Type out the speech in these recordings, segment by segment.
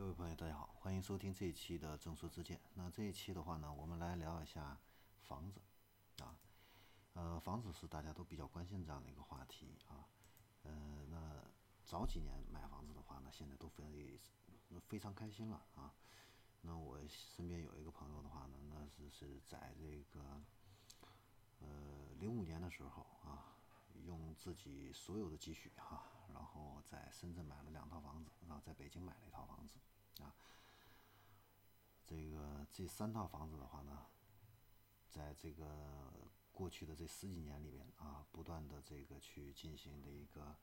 各位朋友，大家好，欢迎收听这一期的正说之见。那这一期的话呢，我们来聊一下房子啊。呃，房子是大家都比较关心这样的一个话题啊。呃，那早几年买房子的话呢，现在都非非常开心了啊。那我身边有一个朋友的话呢，那是是在这个呃零五年的时候啊，用自己所有的积蓄哈，然后在深圳买了两套房子，然后在北京买了一套房子啊。这个这三套房子的话呢，在这个过去的这十几年里面啊，不断的这个去进行的一个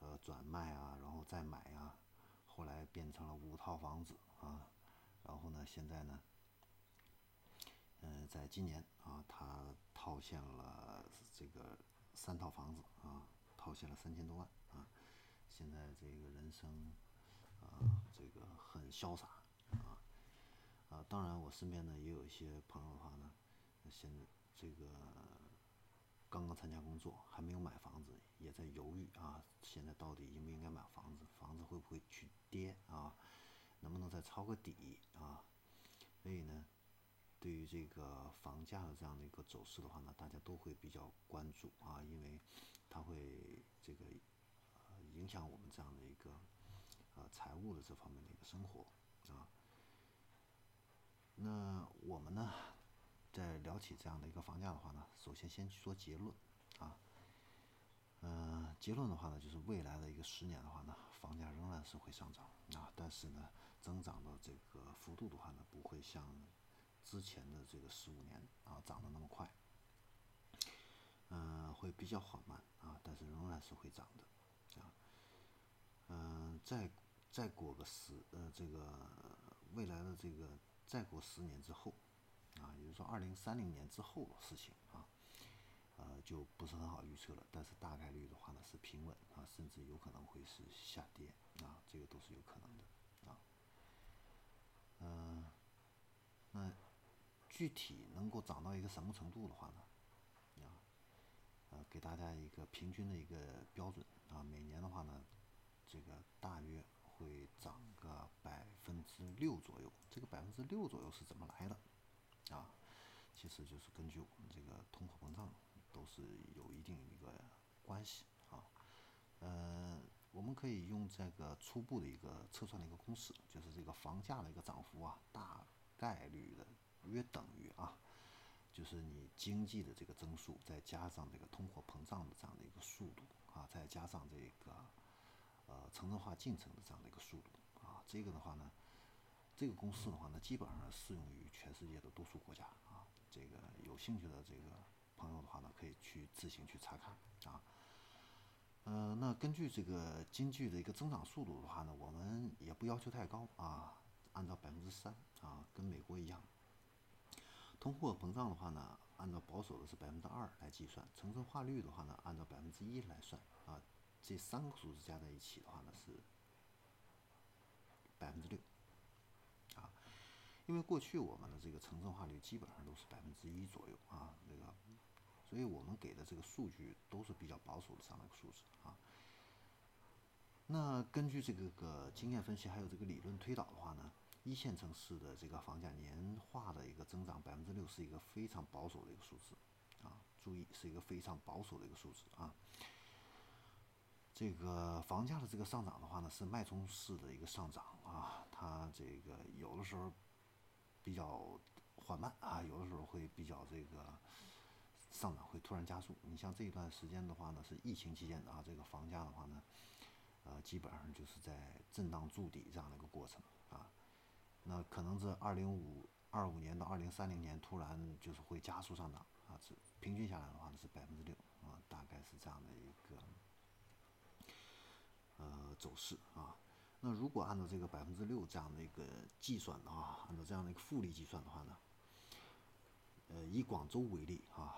呃转卖啊，然后再买啊，后来变成了五套房子啊。然后呢，现在呢，嗯，在今年啊，他套现了这个三套房子啊，套现了三千多万啊。现在这个人生啊，这个很潇洒啊啊。当然，我身边呢也有一些朋友的话呢，现在这个刚刚参加工作，还没有买房子，也在犹豫啊。现在到底应不应该买房子？房子会不会去跌啊？能不能再抄个底啊？所以呢，对于这个房价的这样的一个走势的话呢，大家都会比较关注啊，因为它会这个影响我们这样的一个呃财务的这方面的一个生活啊。那我们呢，在聊起这样的一个房价的话呢，首先先说结论啊。嗯，结论的话呢，就是未来的一个十年的话呢，房价仍然是会上涨啊，但是呢，增长的这个幅度的话呢，不会像之前的这个十五年啊涨得那么快，嗯，会比较缓慢啊，但是仍然是会涨的啊。嗯，在再过个十呃这个未来的这个再过十年之后啊，也就是说二零三零年之后的事情啊。呃，就不是很好预测了，但是大概率的话呢是平稳啊，甚至有可能会是下跌啊，这个都是有可能的啊。嗯，那具体能够涨到一个什么程度的话呢？啊，呃，给大家一个平均的一个标准啊，每年的话呢，这个大约会涨个百分之六左右。这个百分之六左右是怎么来的？啊，其实就是根据我们这个通货膨胀。都是有一定一个关系啊，呃，我们可以用这个初步的一个测算的一个公式，就是这个房价的一个涨幅啊，大概率的约等于啊，就是你经济的这个增速再加上这个通货膨胀的这样的一个速度啊，再加上这个呃城镇化进程的这样的一个速度啊，这个的话呢，这个公式的话呢，基本上适用于全世界的多数国家啊，这个有兴趣的这个。朋友的话呢，可以去自行去查看啊。呃，那根据这个经济的一个增长速度的话呢，我们也不要求太高啊，按照百分之三啊，跟美国一样。通货膨胀的话呢，按照保守的是百分之二来计算，城镇化率的话呢，按照百分之一来算啊，这三个数字加在一起的话呢是百分之六。因为过去我们的这个城镇化率基本上都是百分之一左右啊，那个。所以我们给的这个数据都是比较保守的这样的一个数字啊。那根据这个个经验分析，还有这个理论推导的话呢，一线城市的这个房价年化的一个增长百分之六是一个非常保守的一个数字啊。注意，是一个非常保守的一个数字啊。这个房价的这个上涨的话呢，是脉冲式的一个上涨啊，它这个有的时候比较缓慢啊，有的时候会比较这个。上涨会突然加速。你像这一段时间的话呢，是疫情期间的啊，这个房价的话呢，呃，基本上就是在震荡筑底这样的一个过程啊。那可能这二零五二五年到二零三零年突然就是会加速上涨啊，这平均下来的话呢是百分之六啊，大概是这样的一个呃走势啊。那如果按照这个百分之六这样的一个计算的话，按照这样的一个复利计算的话呢，呃，以广州为例啊。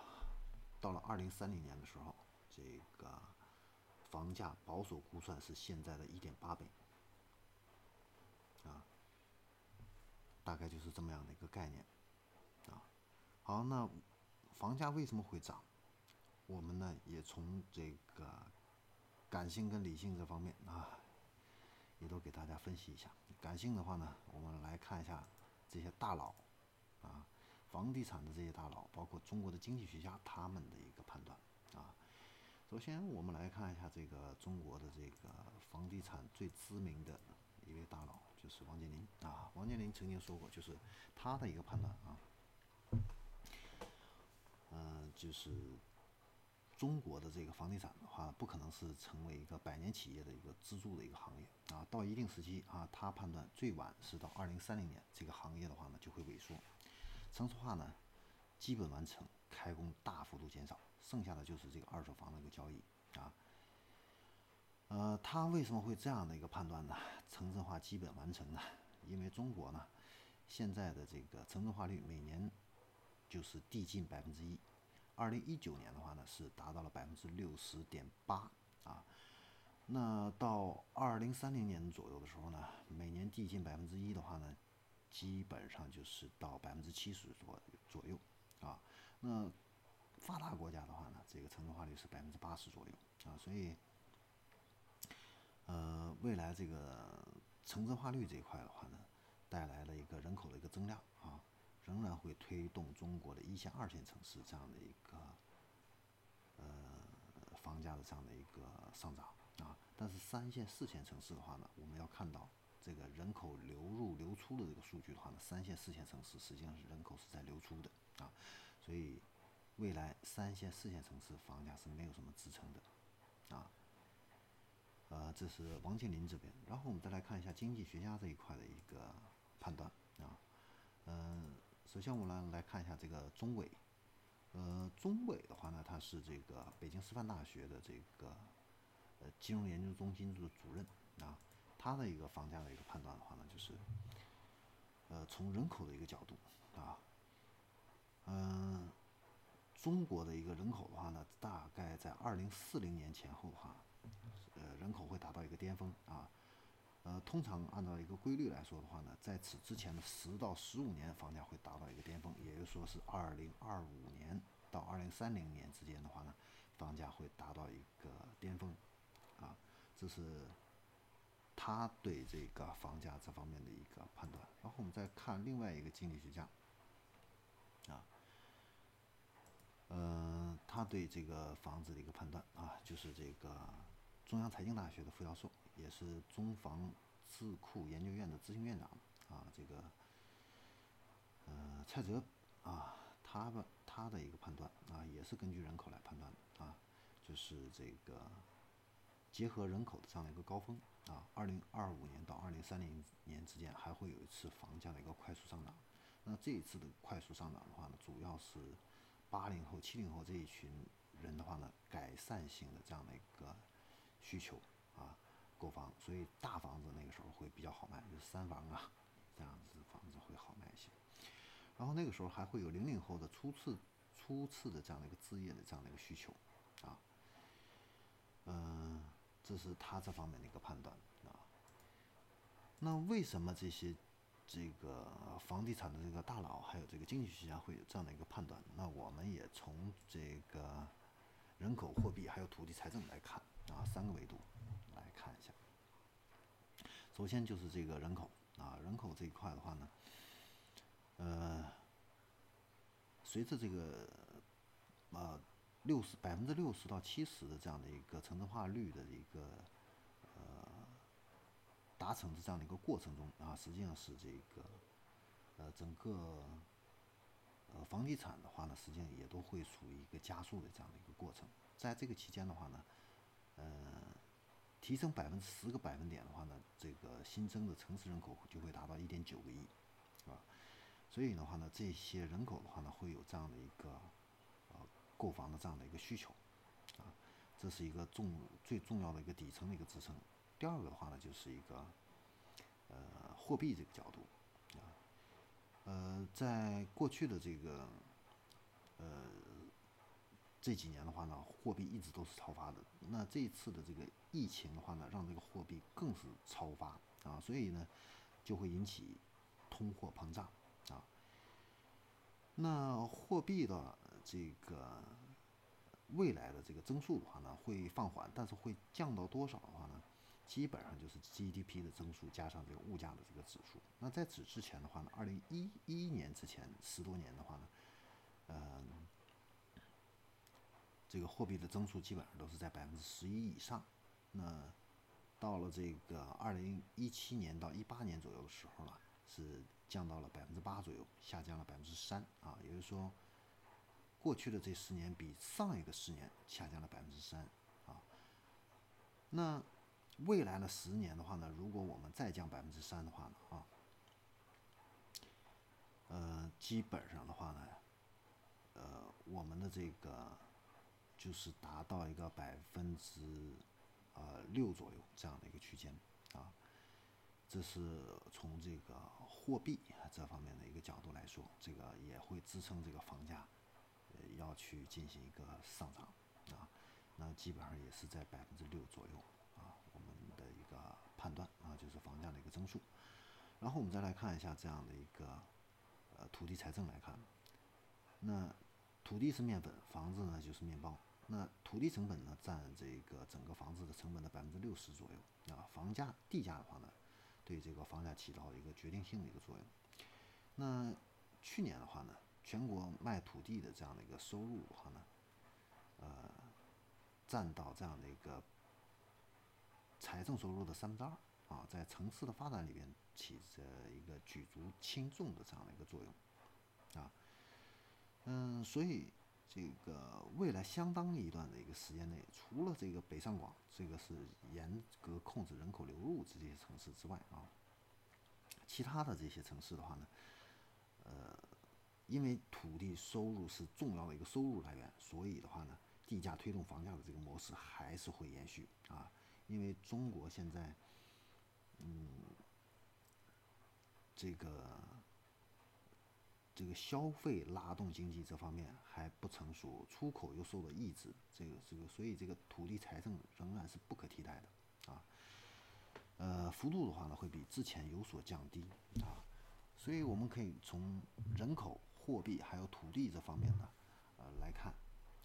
到了二零三零年的时候，这个房价保守估算是现在的一点八倍，啊，大概就是这么样的一个概念，啊，好，那房价为什么会涨？我们呢也从这个感性跟理性这方面啊，也都给大家分析一下。感兴的话呢，我们来看一下这些大佬啊，房地产的这些大佬，包括中国的经济学家他们的一个判断啊。首先，我们来看一下这个中国的这个房地产最知名的一位大佬，就是王健林啊。王健林曾经说过，就是他的一个判断啊，嗯，就是。中国的这个房地产的话，不可能是成为一个百年企业的一个支柱的一个行业啊。到一定时期啊，他判断最晚是到二零三零年，这个行业的话呢就会萎缩，城市化呢基本完成，开工大幅度减少，剩下的就是这个二手房的一个交易啊。呃，他为什么会这样的一个判断呢？城镇化基本完成呢？因为中国呢现在的这个城镇化率每年就是递进百分之一。二零一九年的话呢，是达到了百分之六十点八啊。那到二零三零年左右的时候呢，每年递进百分之一的话呢，基本上就是到百分之七十左左右啊。那发达国家的话呢，这个城镇化率是百分之八十左右啊。所以，呃，未来这个城镇化率这一块的话呢，带来了一个人口的一个增量啊。仍然会推动中国的一线、二线城市这样的一个呃房价的这样的一个上涨啊，但是三线、四线城市的话呢，我们要看到这个人口流入、流出的这个数据的话呢，三线、四线城市实际上是人口是在流出的啊，所以未来三线、四线城市房价是没有什么支撑的啊。呃，这是王健林这边，然后我们再来看一下经济学家这一块的一个，首先，我们来来看一下这个中伟，呃，中伟的话呢，他是这个北京师范大学的这个呃金融研究中心的主任啊，他的一个房价的一个判断的话呢，就是呃从人口的一个角度啊，嗯，中国的一个人口的话呢，大概在二零四零年前后的话，呃，人口会达到一个巅峰啊。呃，通常按照一个规律来说的话呢，在此之前的十到十五年，房价会达到一个巅峰，也就说是二零二五年到二零三零年之间的话呢，房价会达到一个巅峰，啊，这是他对这个房价这方面的一个判断。然后我们再看另外一个经济学家，啊，嗯，他对这个房子的一个判断啊，就是这个中央财经大学的副教授。也是中房智库研究院的执行院长啊，这个呃蔡哲啊，他的他的一个判断啊，也是根据人口来判断的啊，就是这个结合人口的这样的一个高峰啊，二零二五年到二零三零年之间还会有一次房价的一个快速上涨。那这一次的快速上涨的话呢，主要是八零后、七零后这一群人的话呢，改善性的这样的一个需求啊。购房，所以大房子那个时候会比较好卖，就是三房啊，这样子房子会好卖一些。然后那个时候还会有零零后的初次、初次的这样的一个置业的这样的一个需求，啊，嗯，这是他这方面的一个判断啊。那为什么这些这个房地产的这个大佬，还有这个经济学家会有这样的一个判断？那我们也从这个人口、货币还有土地、财政来看啊，三个维度。首先就是这个人口啊，人口这一块的话呢，呃，随着这个呃六十百分之六十到七十的这样的一个城镇化率的一个呃达成的这样的一个过程中啊，实际上是这个呃整个呃房地产的话呢，实际上也都会处于一个加速的这样的一个过程，在这个期间的话呢，呃。提升百分之十个百分点的话呢，这个新增的城市人口就会达到一点九个亿，是吧？所以的话呢，这些人口的话呢，会有这样的一个呃购房的这样的一个需求，啊，这是一个重最重要的一个底层的一个支撑。第二个的话呢，就是一个呃货币这个角度，啊，呃，在过去的这个呃这几年的话呢，货币一直都是超发的。那这一次的这个疫情的话呢，让这个货币更是超发啊，所以呢，就会引起通货膨胀啊。那货币的这个未来的这个增速的话呢，会放缓，但是会降到多少的话呢？基本上就是 GDP 的增速加上这个物价的这个指数。那在此之前的话呢，二零一一年之前十多年的话呢，嗯，这个货币的增速基本上都是在百分之十一以上。那到了这个二零一七年到一八年左右的时候呢，是降到了百分之八左右，下降了百分之三啊，也就是说，过去的这十年比上一个十年下降了百分之三啊。那未来的十年的话呢，如果我们再降百分之三的话呢，啊，呃，基本上的话呢，呃，我们的这个就是达到一个百分之。呃，六左右这样的一个区间啊，这是从这个货币这方面的一个角度来说，这个也会支撑这个房价呃要去进行一个上涨啊，那基本上也是在百分之六左右啊，我们的一个判断啊，就是房价的一个增速。然后我们再来看一下这样的一个呃土地财政来看，那土地是面粉，房子呢就是面包。那土地成本呢，占这个整个房子的成本的百分之六十左右啊。房价、地价的话呢，对这个房价起到一个决定性的一个作用。那去年的话呢，全国卖土地的这样的一个收入的话呢，呃，占到这样的一个财政收入的三分之二啊，在城市的发展里边起着一个举足轻重的这样的一个作用。嗯，所以。这个未来相当一段的一个时间内，除了这个北上广这个是严格控制人口流入这些城市之外啊，其他的这些城市的话呢，呃，因为土地收入是重要的一个收入来源，所以的话呢，地价推动房价的这个模式还是会延续啊。因为中国现在，嗯，这个。这个消费拉动经济这方面还不成熟，出口又受到抑制，这个这个，所以这个土地财政仍然是不可替代的啊。呃，幅度的话呢，会比之前有所降低啊。所以我们可以从人口、货币还有土地这方面呢，呃来看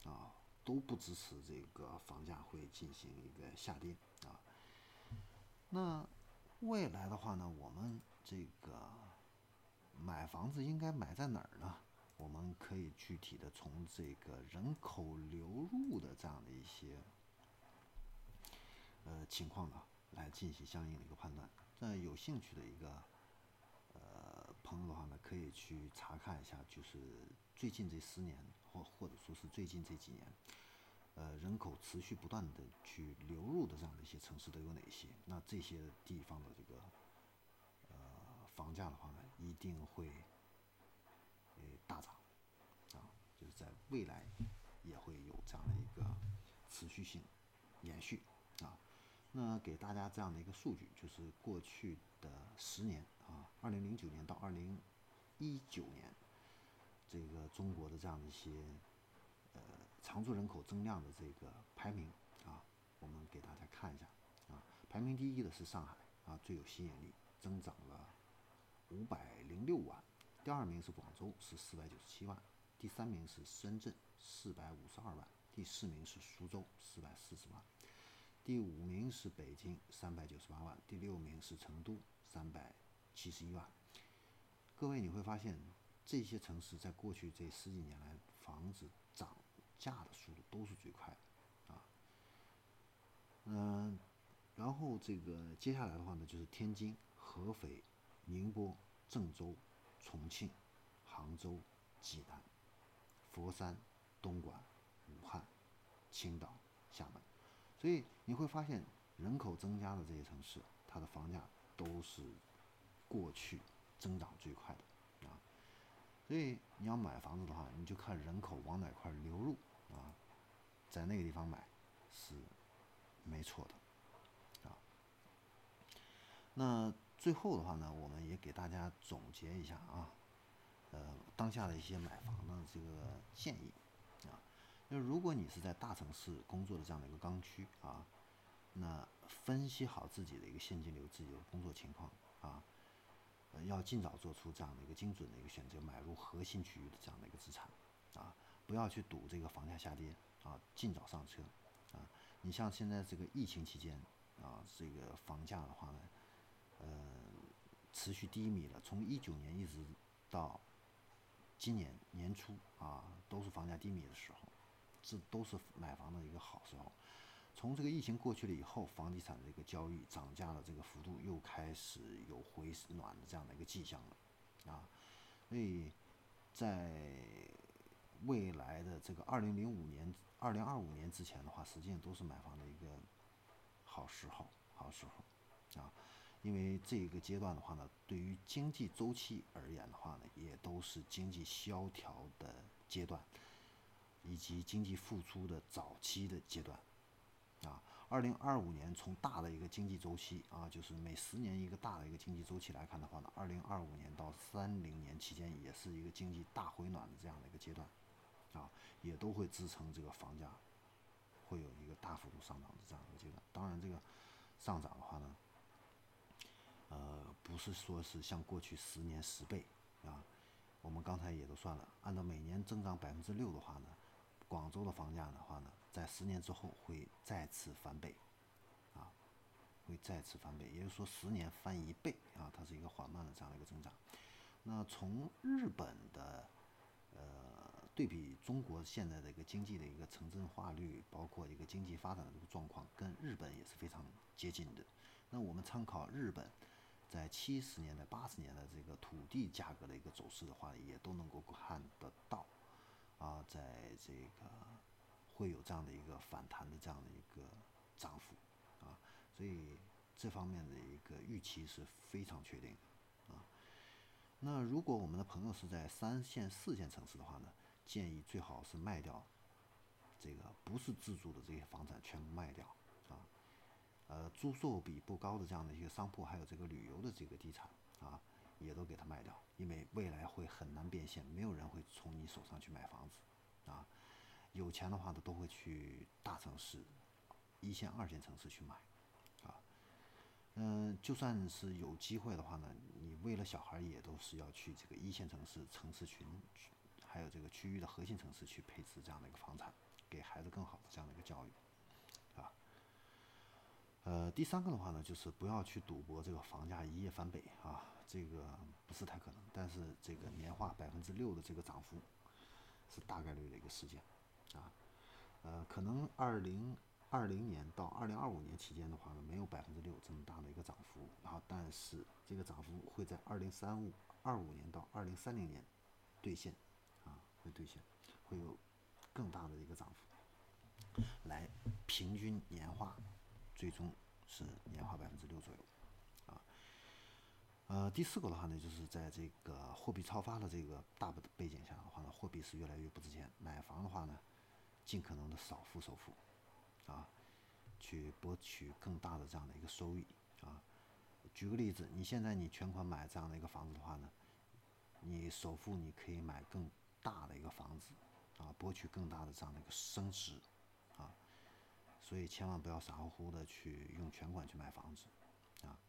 啊，都不支持这个房价会进行一个下跌啊。那未来的话呢，我们这个。买房子应该买在哪儿呢？我们可以具体的从这个人口流入的这样的一些呃情况呢，来进行相应的一个判断。那有兴趣的一个呃朋友的话呢，可以去查看一下，就是最近这十年或或者说是最近这几年，呃人口持续不断的去流入的这样的一些城市都有哪些？那这些地方的这个房价的话呢？一定会，呃大涨，啊，就是在未来也会有这样的一个持续性延续，啊，那给大家这样的一个数据，就是过去的十年啊，二零零九年到二零一九年，这个中国的这样的一些呃常住人口增量的这个排名啊，我们给大家看一下，啊，排名第一的是上海啊，最有吸引力，增长了。五百零六万，第二名是广州，是四百九十七万，第三名是深圳，四百五十二万，第四名是苏州，四百四十万，第五名是北京，三百九十八万，第六名是成都，三百七十一万。各位你会发现，这些城市在过去这十几年来，房子涨价的速度都是最快的，啊，嗯，然后这个接下来的话呢，就是天津、合肥。宁波、郑州、重庆、杭州、济南、佛山、东莞、武汉、青岛、厦门，所以你会发现，人口增加的这些城市，它的房价都是过去增长最快的啊。所以你要买房子的话，你就看人口往哪块流入啊，在那个地方买是没错的啊。那。最后的话呢，我们也给大家总结一下啊，呃，当下的一些买房的这个建议啊，那如果你是在大城市工作的这样的一个刚需啊，那分析好自己的一个现金流、自己的工作情况啊，呃，要尽早做出这样的一个精准的一个选择，买入核心区域的这样的一个资产啊，不要去赌这个房价下跌啊，尽早上车啊。你像现在这个疫情期间啊，这个房价的话呢，呃，持续低迷了，从一九年一直到今年年初啊，都是房价低迷的时候，这都是买房的一个好时候。从这个疫情过去了以后，房地产的这个交易涨价的这个幅度又开始有回暖的这样的一个迹象了，啊，所以在未来的这个二零零五年、二零二五年之前的话，实际上都是买房的一个好时候、好时候，因为这个阶段的话呢，对于经济周期而言的话呢，也都是经济萧条的阶段，以及经济复苏的早期的阶段。啊，二零二五年从大的一个经济周期啊，就是每十年一个大的一个经济周期来看的话呢，二零二五年到三零年期间也是一个经济大回暖的这样的一个阶段，啊，也都会支撑这个房价会有一个大幅度上涨的这样一个阶段。当然，这个上涨的话呢，呃，不是说是像过去十年十倍啊，我们刚才也都算了，按照每年增长百分之六的话呢，广州的房价的话呢。在十年之后会再次翻倍，啊，会再次翻倍，也就是说十年翻一倍啊，它是一个缓慢的这样的一个增长。那从日本的呃对比中国现在的一个经济的一个城镇化率，包括一个经济发展的这个状况，跟日本也是非常接近的。那我们参考日本在七十年代、八十年代这个土地价格的一个走势的话，也都能够看得到啊，在这个。会有这样的一个反弹的这样的一个涨幅，啊，所以这方面的一个预期是非常确定的，啊，那如果我们的朋友是在三线、四线城市的话呢，建议最好是卖掉这个不是自住的这些房产，全部卖掉，呃，租售比不高的这样的一些商铺，还有这个旅游的这个地产，啊，也都给它卖掉，因为未来会很难变现，没有人会从你手上去买房子，啊。有钱的话呢，都会去大城市、一线、二线城市去买，啊，嗯，就算是有机会的话呢，你为了小孩也都是要去这个一线城市、城市群，还有这个区域的核心城市去配置这样的一个房产，给孩子更好的这样的一个教育，呃，第三个的话呢，就是不要去赌博这个房价一夜翻倍啊，这个不是太可能，但是这个年化百分之六的这个涨幅是大概率的一个事件。啊，呃，可能二零二零年到二零二五年期间的话呢，没有百分之六这么大的一个涨幅，然后但是这个涨幅会在二零三五二五年到二零三零年兑现，啊，会兑现，会有更大的一个涨幅，来平均年化，最终是年化百分之六左右，啊，呃，第四个的话呢，就是在这个货币超发的这个大的背景下的话呢，货币是越来越不值钱，买房的话呢。尽可能的少付首付，啊，去博取更大的这样的一个收益，啊，举个例子，你现在你全款买这样的一个房子的话呢，你首付你可以买更大的一个房子，啊，博取更大的这样的一个升值，所以千万不要傻乎乎的去用全款去买房子，啊，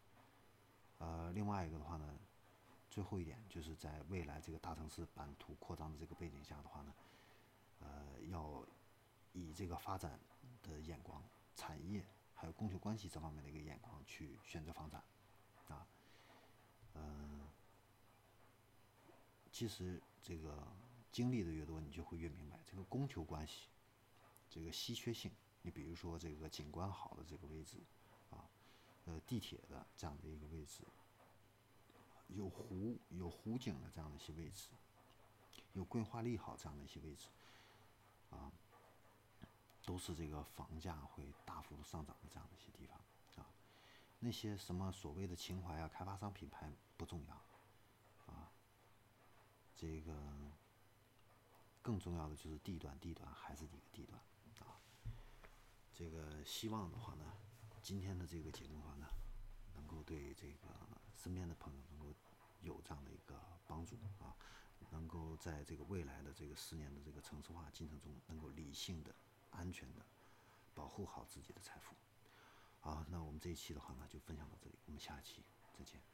呃，另外一个的话呢，最后一点就是在未来这个大城市版图扩张的这个背景下的话呢，呃，要。以这个发展的眼光、产业还有供求关系这方面的一个眼光去选择房产，啊，嗯，其实这个经历的越多，你就会越明白这个供求关系，这个稀缺性。你比如说这个景观好的这个位置，啊，呃，地铁的这样的一个位置，有湖有湖景的这样的一些位置，有规划利好这样的一些位置，啊。都是这个房价会大幅度上涨的这样的一些地方啊，那些什么所谓的情怀啊、开发商品牌不重要啊，这个更重要的就是地段，地段还是一个地段。这个希望的话呢，今天的这个节目的话呢，能够对这个身边的朋友能够有这样的一个帮助啊，能够在这个未来的这个十年的这个城市化进程中，能够理性的。安全的保护好自己的财富。好，那我们这一期的话呢，就分享到这里，我们下期再见。